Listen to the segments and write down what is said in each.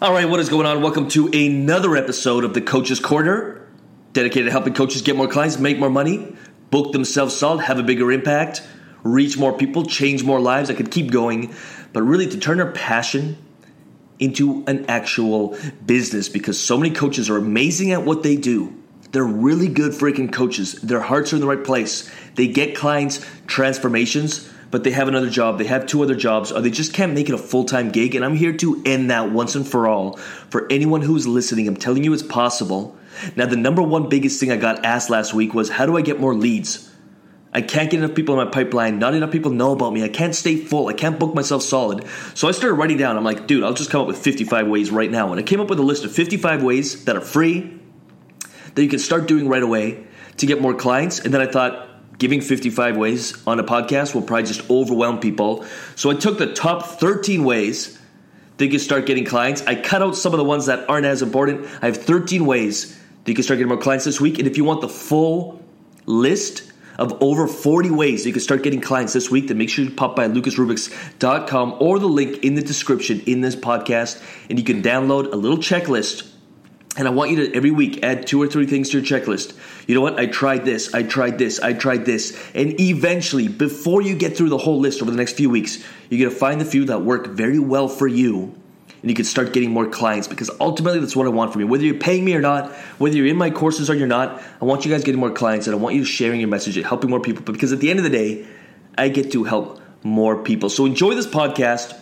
All right, what is going on? Welcome to another episode of the Coach's Corner, dedicated to helping coaches get more clients, make more money, book themselves solid, have a bigger impact, reach more people, change more lives. I could keep going, but really to turn their passion into an actual business because so many coaches are amazing at what they do. They're really good freaking coaches. Their hearts are in the right place. They get clients transformations but they have another job, they have two other jobs, or they just can't make it a full time gig. And I'm here to end that once and for all. For anyone who's listening, I'm telling you it's possible. Now, the number one biggest thing I got asked last week was how do I get more leads? I can't get enough people in my pipeline. Not enough people know about me. I can't stay full. I can't book myself solid. So I started writing down. I'm like, dude, I'll just come up with 55 ways right now. And I came up with a list of 55 ways that are free that you can start doing right away to get more clients. And then I thought, giving 55 ways on a podcast will probably just overwhelm people. So I took the top 13 ways that you can start getting clients. I cut out some of the ones that aren't as important. I have 13 ways that you can start getting more clients this week. And if you want the full list of over 40 ways you can start getting clients this week, then make sure you pop by lucasrubix.com or the link in the description in this podcast. And you can download a little checklist and I want you to every week add two or three things to your checklist. You know what? I tried this, I tried this, I tried this. And eventually, before you get through the whole list over the next few weeks, you're to find the few that work very well for you. And you can start getting more clients because ultimately that's what I want from you. Whether you're paying me or not, whether you're in my courses or you're not, I want you guys getting more clients and I want you sharing your message and helping more people because at the end of the day, I get to help more people. So enjoy this podcast.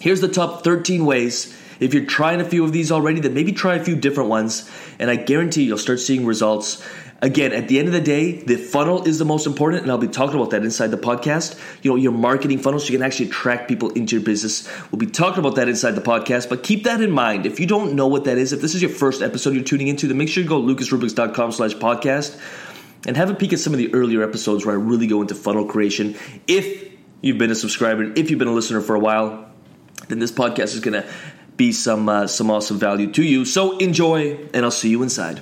Here's the top 13 ways if you're trying a few of these already, then maybe try a few different ones, and I guarantee you'll start seeing results. Again, at the end of the day, the funnel is the most important, and I'll be talking about that inside the podcast. You know, your marketing funnel, so you can actually attract people into your business. We'll be talking about that inside the podcast, but keep that in mind. If you don't know what that is, if this is your first episode you're tuning into, then make sure you go lucasrubix.com slash podcast and have a peek at some of the earlier episodes where I really go into funnel creation. If you've been a subscriber, if you've been a listener for a while, then this podcast is going to be some uh, some awesome value to you. So enjoy, and I'll see you inside.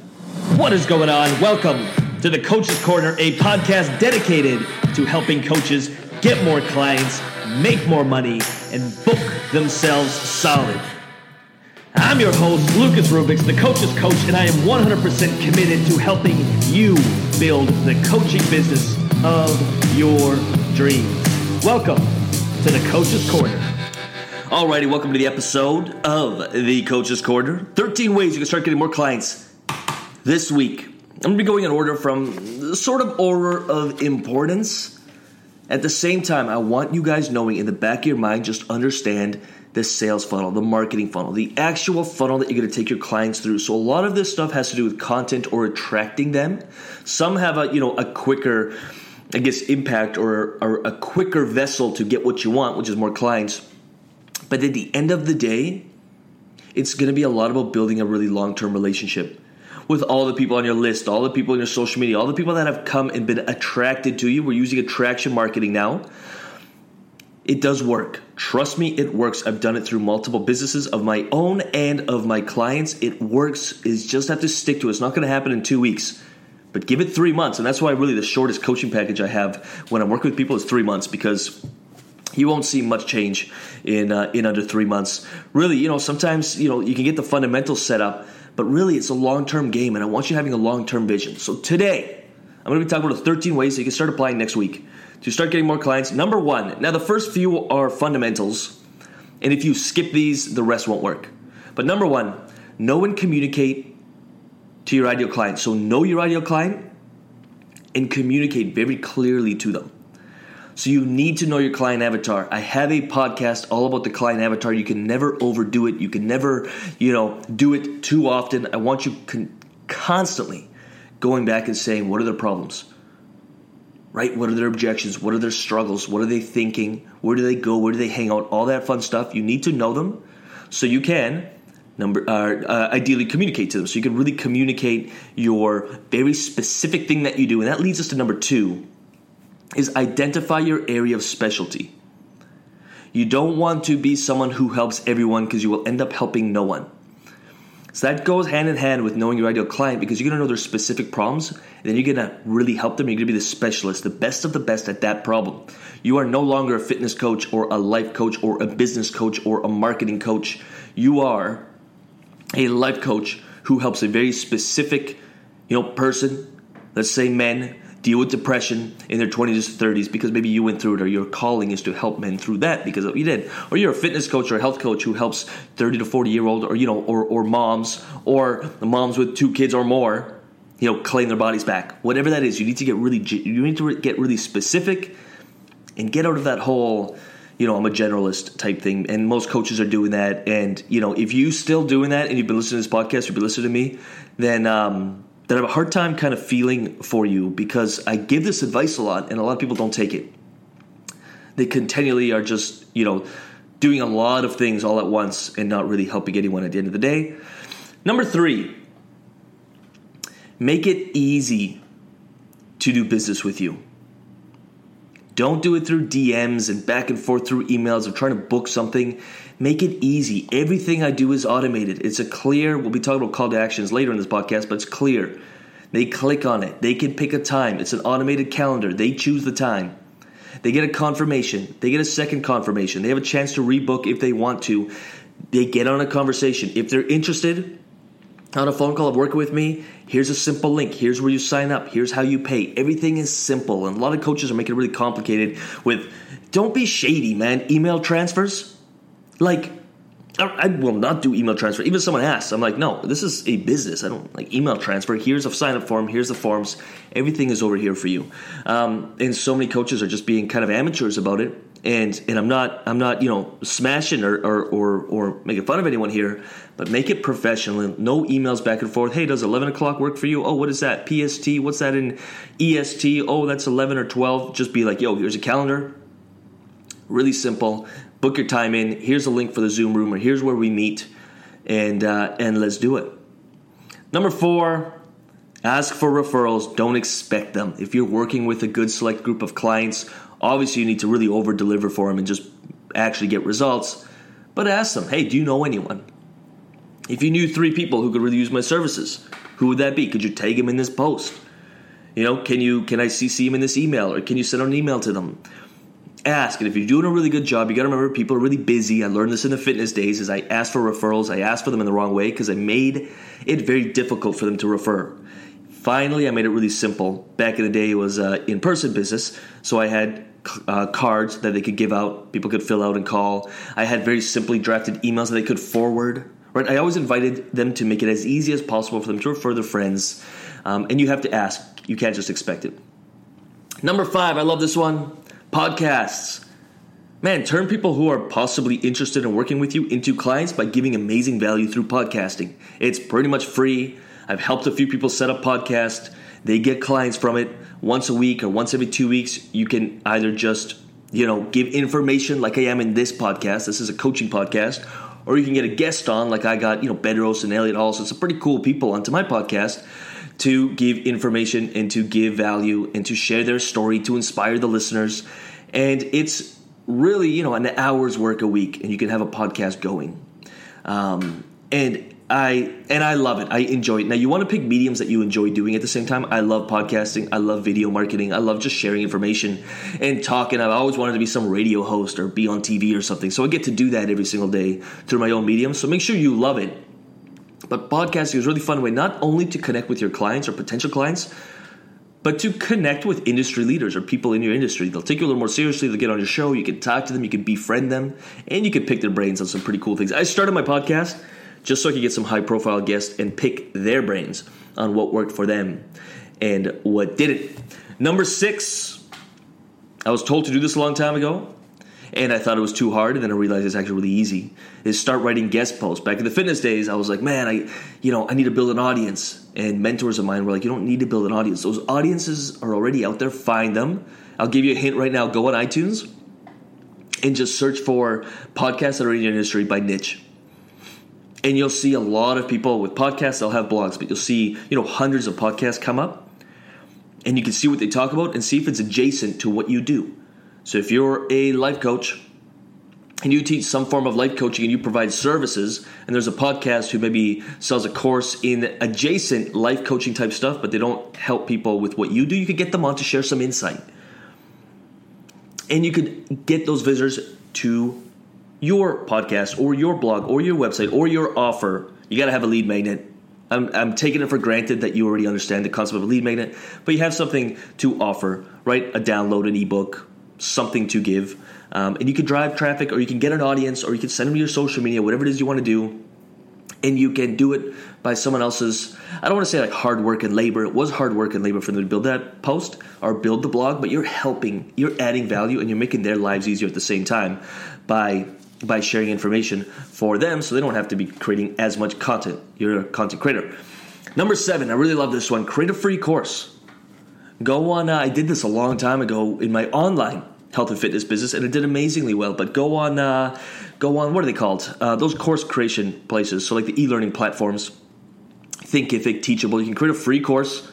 What is going on? Welcome to the Coach's Corner, a podcast dedicated to helping coaches get more clients, make more money, and book themselves solid. I'm your host, Lucas Rubix, the coach's coach, and I am 100% committed to helping you build the coaching business of your dreams. Welcome to the Coach's Corner. Alrighty, welcome to the episode of the Coach's Corner. 13 ways you can start getting more clients this week. I'm to be going in order from sort of order of importance. At the same time, I want you guys knowing in the back of your mind, just understand the sales funnel, the marketing funnel, the actual funnel that you're to take your clients through. So a lot of this stuff has to do with content or attracting them. Some have a, you know, a quicker I guess impact or, or a quicker vessel to get what you want, which is more clients. But at the end of the day, it's going to be a lot about building a really long term relationship with all the people on your list, all the people in your social media, all the people that have come and been attracted to you. We're using attraction marketing now. It does work. Trust me, it works. I've done it through multiple businesses of my own and of my clients. It works. Is just have to stick to it. It's not going to happen in two weeks, but give it three months. And that's why really the shortest coaching package I have when i'm working with people is three months because you won't see much change in uh, in under three months. Really, you know, sometimes you know you can get the fundamentals set up, but really it's a long term game, and I want you having a long term vision. So today, I'm going to be talking about the 13 ways that you can start applying next week to start getting more clients. Number one, now the first few are fundamentals, and if you skip these, the rest won't work. But number one, know and communicate to your ideal client. So know your ideal client and communicate very clearly to them. So you need to know your client avatar. I have a podcast all about the client avatar. You can never overdo it. You can never, you know, do it too often. I want you con- constantly going back and saying, what are their problems? Right? What are their objections? What are their struggles? What are they thinking? Where do they go? Where do they hang out? All that fun stuff. You need to know them so you can number uh, uh, ideally communicate to them so you can really communicate your very specific thing that you do and that leads us to number two is identify your area of specialty. You don't want to be someone who helps everyone because you will end up helping no one. So that goes hand in hand with knowing your ideal client because you're gonna know their specific problems and then you're gonna really help them. You're gonna be the specialist, the best of the best at that problem. You are no longer a fitness coach or a life coach or a business coach or a marketing coach. You are a life coach who helps a very specific, you know, person, let's say men, deal with depression in their 20s to 30s because maybe you went through it or your calling is to help men through that because you did. Or you're a fitness coach or a health coach who helps 30 to 40 year old or you know or, or moms or the moms with two kids or more you know claim their bodies back. Whatever that is you need to get really you need to get really specific and get out of that whole you know, I'm a generalist type thing, and most coaches are doing that. And you know, if you still doing that and you've been listening to this podcast, you've been listening to me, then um, then I have a hard time kind of feeling for you because I give this advice a lot, and a lot of people don't take it. They continually are just you know doing a lot of things all at once and not really helping anyone at the end of the day. Number three, make it easy to do business with you. Don't do it through DMs and back and forth through emails or trying to book something. Make it easy. Everything I do is automated. It's a clear, we'll be talking about call to actions later in this podcast, but it's clear. They click on it. They can pick a time. It's an automated calendar. They choose the time. They get a confirmation. They get a second confirmation. They have a chance to rebook if they want to. They get on a conversation. If they're interested, on a phone call of working with me, here's a simple link. Here's where you sign up. Here's how you pay. Everything is simple. And a lot of coaches are making it really complicated with don't be shady, man. Email transfers. Like, I will not do email transfer. Even if someone asks, I'm like, no, this is a business. I don't like email transfer. Here's a sign up form. Here's the forms. Everything is over here for you. Um, and so many coaches are just being kind of amateurs about it. And and I'm not I'm not you know smashing or or or, or making fun of anyone here, but make it professional. No emails back and forth. Hey, does 11 o'clock work for you? Oh, what is that? PST? What's that in EST? Oh, that's 11 or 12. Just be like, yo, here's a calendar. Really simple book your time in. Here's a link for the Zoom room, or here's where we meet, and uh, and let's do it. Number four, ask for referrals. Don't expect them. If you're working with a good select group of clients, obviously you need to really over deliver for them and just actually get results. But ask them, hey, do you know anyone? If you knew three people who could really use my services, who would that be? Could you tag them in this post? You know, can you can I CC them in this email, or can you send an email to them? Ask. And if you're doing a really good job, you got to remember people are really busy. I learned this in the fitness days. Is I asked for referrals. I asked for them in the wrong way because I made it very difficult for them to refer. Finally, I made it really simple. Back in the day, it was uh, in-person business, so I had uh, cards that they could give out. People could fill out and call. I had very simply drafted emails that they could forward. Right, I always invited them to make it as easy as possible for them to refer their friends. Um, and you have to ask. You can't just expect it. Number five, I love this one podcasts. Man, turn people who are possibly interested in working with you into clients by giving amazing value through podcasting. It's pretty much free. I've helped a few people set up podcasts. They get clients from it once a week or once every two weeks. You can either just, you know, give information like I am in this podcast. This is a coaching podcast. Or you can get a guest on, like I got, you know, Bedros and Elliot Hall. So some pretty cool people onto my podcast to give information and to give value and to share their story to inspire the listeners. And it's really, you know, an hour's work a week, and you can have a podcast going. Um, and I and I love it. I enjoy it. Now you want to pick mediums that you enjoy doing at the same time. I love podcasting. I love video marketing. I love just sharing information and talking. I've always wanted to be some radio host or be on TV or something. So I get to do that every single day through my own medium. So make sure you love it but podcasting is a really fun way not only to connect with your clients or potential clients, but to connect with industry leaders or people in your industry. They'll take you a little more seriously. They'll get on your show. You can talk to them. You can befriend them, and you can pick their brains on some pretty cool things. I started my podcast just so I could get some high profile guests and pick their brains on what worked for them and what didn't. Number six, I was told to do this a long time ago and I thought it was too hard, and then I realized it's actually really easy. Is start writing guest posts. Back in the fitness days, I was like, man, I, you know, I need to build an audience. And mentors of mine were like, you don't need to build an audience. Those audiences are already out there. Find them. I'll give you a hint right now. Go on iTunes and just search for podcasts that are in your industry by niche. And you'll see a lot of people with podcasts. They'll have blogs, but you'll see, you know, hundreds of podcasts come up, and you can see what they talk about and see if it's adjacent to what you do. So if you're a life coach and you teach some form of life coaching and you provide services, and there's a podcast who maybe sells a course in adjacent life coaching type stuff, but they don't help people with what you do, you could get them on to share some insight. And you could get those visitors to your podcast or your blog or your website or your offer, you got to have a lead magnet. I'm, I'm taking it for granted that you already understand the concept of a lead magnet, but you have something to offer, right? A download, an ebook, something to give. Um, and you can drive traffic or you can get an audience or you can send them to your social media, whatever it is you want to do. And you can do it by someone else's, I don't want to say like hard work and labor. It was hard work and labor for them to build that post or build the blog, but you're helping, you're adding value, and you're making their lives easier at the same time by by sharing information for them so they don't have to be creating as much content. You're a content creator. Number seven, I really love this one. Create a free course. Go on, uh, I did this a long time ago in my online health and fitness business, and it did amazingly well. But go on, uh, go on. What are they called? Uh, those course creation places. So like the e-learning platforms, Thinkific, Teachable. You can create a free course.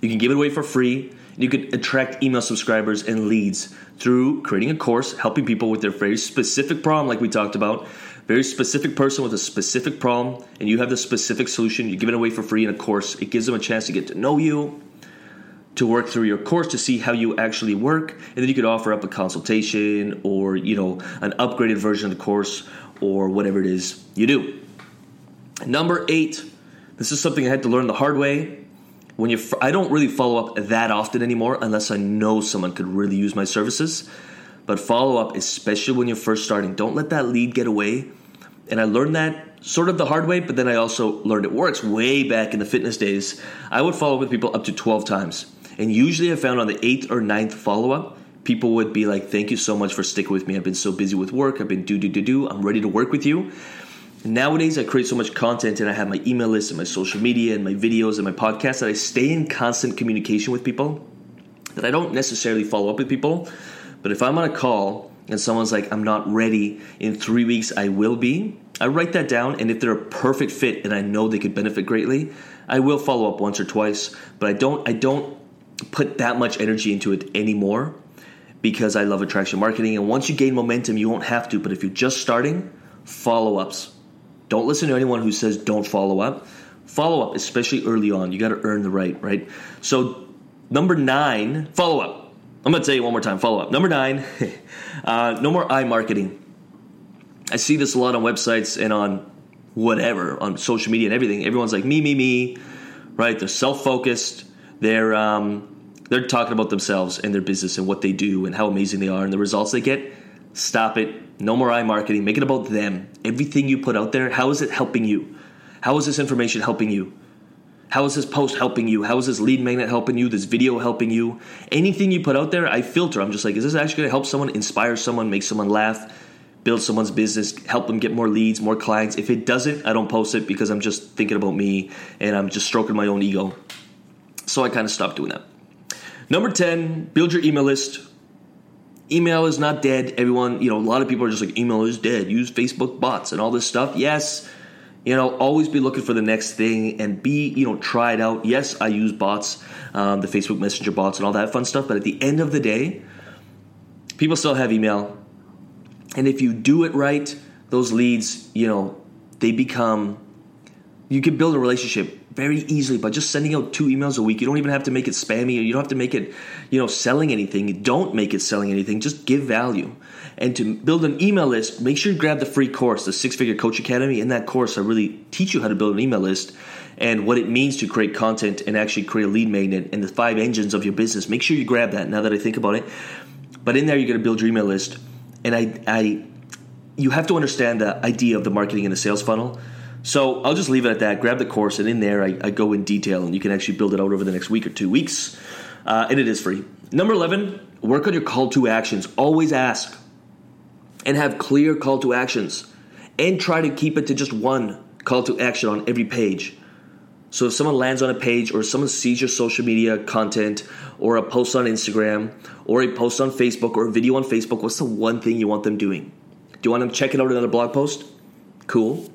You can give it away for free. You can attract email subscribers and leads through creating a course, helping people with their very specific problem, like we talked about. Very specific person with a specific problem, and you have the specific solution. You give it away for free in a course. It gives them a chance to get to know you, to work through your course to see how you actually work, and then you could offer up a consultation or you know an upgraded version of the course or whatever it is you do. Number eight, this is something I had to learn the hard way when you I don't really follow up that often anymore unless I know someone could really use my services. But follow up, especially when you're first starting, don't let that lead get away. And I learned that sort of the hard way, but then I also learned it works way back in the fitness days. I would follow up with people up to 12 times. And usually I found on the eighth or ninth follow up, people would be like, Thank you so much for sticking with me. I've been so busy with work. I've been do, do, do, do. I'm ready to work with you. Nowadays, I create so much content and I have my email list and my social media and my videos and my podcast that I stay in constant communication with people that I don't necessarily follow up with people. But if I'm on a call and someone's like, I'm not ready, in three weeks I will be, I write that down. And if they're a perfect fit and I know they could benefit greatly, I will follow up once or twice. But I don't, I don't put that much energy into it anymore because I love attraction marketing. And once you gain momentum, you won't have to. But if you're just starting, follow ups don't listen to anyone who says don't follow up. Follow up, especially early on. You got to earn the right, right? So, number nine, follow up. I'm going to tell you one more time follow up. Number nine, uh, no more eye marketing. I see this a lot on websites and on whatever, on social media and everything. Everyone's like, me, me, me, right? They're self focused. They're, um, they're talking about themselves and their business and what they do and how amazing they are and the results they get. Stop it no more eye marketing. Make it about them. Everything you put out there, how is it helping you? How is this information helping you? How is this post helping you? How is this lead magnet helping you? This video helping you? Anything you put out there, I filter. I'm just like, is this actually going to help someone, inspire someone, make someone laugh, build someone's business, help them get more leads, more clients? If it doesn't, I don't post it because I'm just thinking about me and I'm just stroking my own ego. So I kind of stopped doing that. Number 10, build your email list email is not dead. Everyone, you know, a lot of people are just like, email is dead. Use Facebook bots and all this stuff. Yes, you know, always be looking for the next thing and be, you know, try it out. Yes, I use bots, um, the Facebook Messenger bots and all that fun stuff. But at the end of the day, people still have email. And if you do it right, those leads, you know, they become, you can build a relationship very easily by just sending out two emails a week. You don't even have to make it spammy or you don't have to make it, you know, selling anything. Don't make it selling anything. Just give value. And to build an email list, make sure you grab the free course, the Six Figure Coach Academy. In that course, I really teach you how to build an email list and what it means to create content and actually create a lead magnet and the five engines of your business. Make sure you grab that now that I think about it. But in there, you're going to build your email list. And I, I, you have to understand the idea of the marketing and the sales funnel. So I'll just leave it at that. Grab the course, and in there I, I go in detail, and you can actually build it out over the next week or two weeks. Uh, and it is free. Number 11, work on your call to actions. Always ask and have clear call to actions. And try to keep it to just one call to action on every page. So if someone lands on a page or someone sees your social media content or a post on Instagram or a post on Facebook or a video on Facebook, what's the one thing you want them doing? Do you want them checking out another blog post? Cool.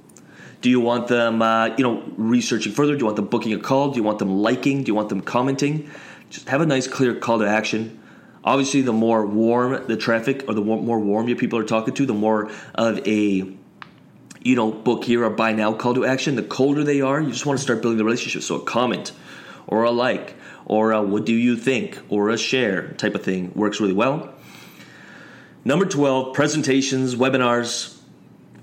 Do you want them, uh, you know, researching further? Do you want them booking a call? Do you want them liking? Do you want them commenting? Just have a nice, clear call to action. Obviously, the more warm the traffic or the more warm your people are talking to, the more of a you know book here or buy now call to action. The colder they are, you just want to start building the relationship. So a comment or a like or a what do you think or a share type of thing works really well. Number 12, presentations, webinars,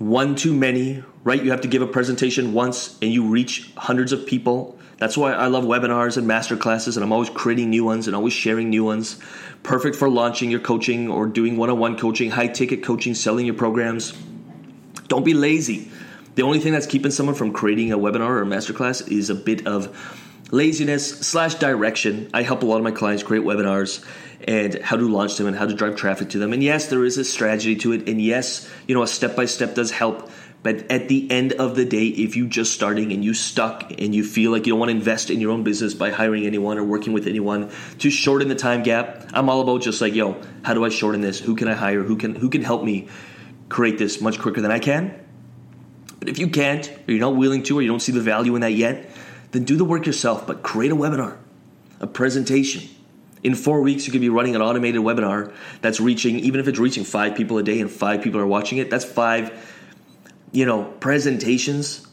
one too many, right? You have to give a presentation once and you reach hundreds of people. That's why I love webinars and master classes, and I'm always creating new ones and always sharing new ones. Perfect for launching your coaching or doing one on one coaching, high ticket coaching, selling your programs. Don't be lazy. The only thing that's keeping someone from creating a webinar or a masterclass is a bit of laziness slash direction. I help a lot of my clients create webinars and how to launch them and how to drive traffic to them. And yes, there is a strategy to it. And yes, you know, a step by step does help. But at the end of the day, if you just starting and you stuck and you feel like you don't want to invest in your own business by hiring anyone or working with anyone to shorten the time gap, I'm all about just like, yo, how do I shorten this? Who can I hire? Who can who can help me create this much quicker than I can? But if you can't, or you're not willing to, or you don't see the value in that yet, then do the work yourself, but create a webinar, a presentation. In four weeks, you could be running an automated webinar that's reaching, even if it's reaching five people a day and five people are watching it, that's five you know, presentations.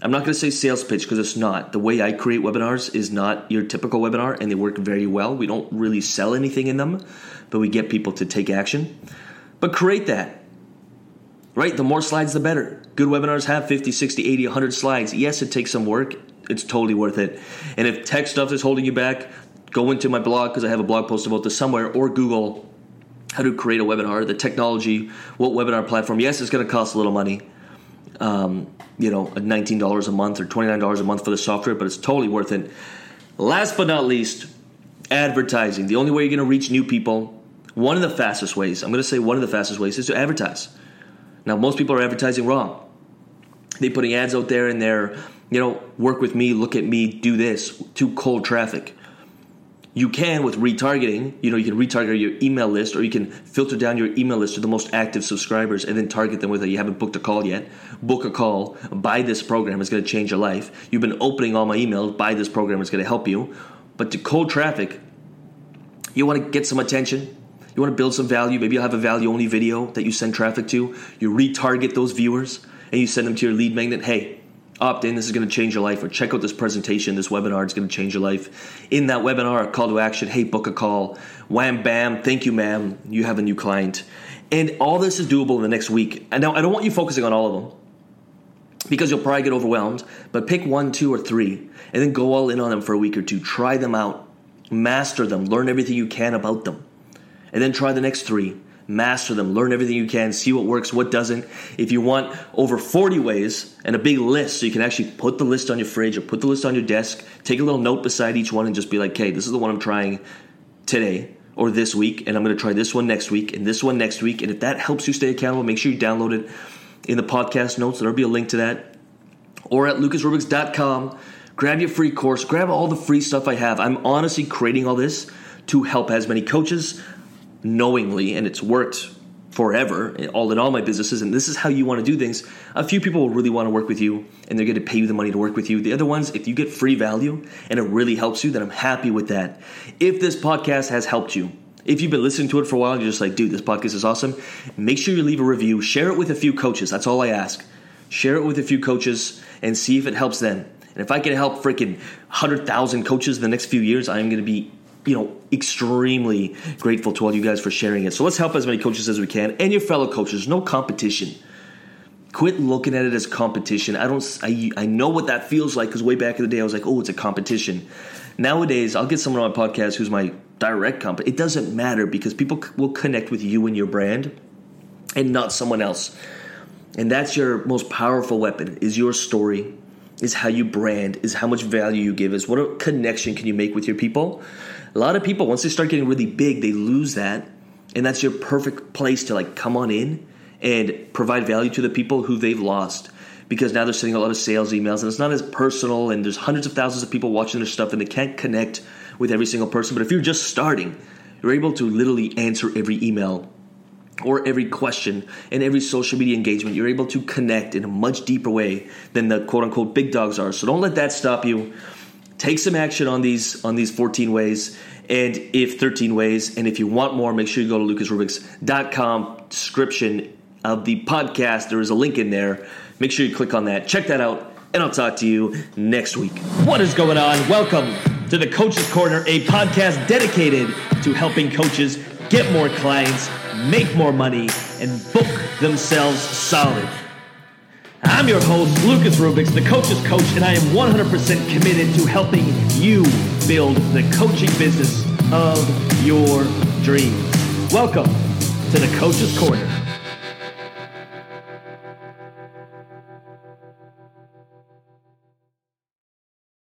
I'm not going to say sales pitch because it's not. The way I create webinars is not your typical webinar, and they work very well. We don't really sell anything in them, but we get people to take action. But create that, right? The more slides, the better. Good webinars have 50, 60, 80, 100 slides. Yes, it takes some work. It's totally worth it. And if tech stuff is holding you back, go into my blog because I have a blog post about this somewhere, or Google how to create a webinar, the technology, what webinar platform. Yes, it's going to cost a little money um, you know, $19 a month or $29 a month for the software, but it's totally worth it. Last but not least, advertising. The only way you're going to reach new people, one of the fastest ways, I'm going to say one of the fastest ways, is to advertise. Now, most people are advertising wrong. They're putting ads out there and they're, you know, work with me, look at me, do this to cold traffic. You can with retargeting, you know, you can retarget your email list or you can filter down your email list to the most active subscribers and then target them with a you haven't booked a call yet. Book a call, buy this program, it's going to change your life. You've been opening all my emails, buy this program, it's going to help you. But to cold traffic, you want to get some attention, you want to build some value. Maybe you'll have a value only video that you send traffic to. You retarget those viewers and you send them to your lead magnet. Hey, opt in. This is going to change your life. Or check out this presentation, this webinar. is going to change your life. In that webinar, a call to action. Hey, book a call. Wham, bam. Thank you, ma'am. You have a new client. And all this is doable in the next week. And now I don't want you focusing on all of them because you'll probably get overwhelmed. But pick one, two, or three, and then go all in on them for a week or two. Try them out, master them, learn everything you can about them, and then try the next three master them, learn everything you can, see what works, what doesn't. If you want over 40 ways and a big list, so you can actually put the list on your fridge or put the list on your desk, take a little note beside each one and just be like, okay, this is the one I'm trying today or this week, and I'm going to try this one next week and this one next week. And if that helps you stay accountable, make sure you download it in the podcast notes. There'll be a link to that. Or at lucasrubix.com. Grab your free course, grab all the free stuff I have. I'm honestly creating all this to help as many coaches, knowingly, and it's worked forever, all in all my businesses, and this is how you want to do things, a few people will really want to work with you and they're going to pay you the money to work with you. The other ones, if you get free value and it really helps you, then I'm happy with that. If this podcast has helped you, if you've been listening to it for a while and you're just like, dude, this podcast is awesome, make sure you leave a review. Share it with a few coaches. That's all I ask. Share it with a few coaches and see if it helps them. And if I can help freaking 100,000 coaches the next few years, I'm going to be you know, extremely grateful to all you guys for sharing it. So let's help as many coaches as we can and your fellow coaches. No competition. Quit looking at it as competition. I don't. I, I know what that feels like because way back in the day I was like, oh, it's a competition. Nowadays, I'll get someone on my podcast who's my direct comp. It doesn't matter because people will connect with you and your brand, and not someone else. And that's your most powerful weapon is your story, is how you brand, is how much value you give, is what connection can you make with your people. A lot of people, once they start getting really big, they lose that. And that's your perfect place to like come on in and provide value to the people who they've lost because now they're sending a lot of sales emails and it's not as personal and there's hundreds of thousands of people watching their stuff and they can't connect with every single person. But if you're just starting, you're able to literally answer every email or every question and every social media engagement. You're able to connect in a much deeper way than the quote unquote big dogs are. So don't let that stop you. Take some action on these on these 14 ways and if 13 ways. And if you want more make sure you go to lucasrubix.com description of the podcast. There is a link in there. Make sure you click on that. Check that out and i'll talk to you next week. What is going on? Welcome to the coaches corner a podcast dedicated to helping coaches get more clients make more money and book themselves solid I'm your host, Lucas Rubix, the coach's coach, and I am 100% committed to helping you build the coaching business of your dreams. Welcome to the Coach's Corner.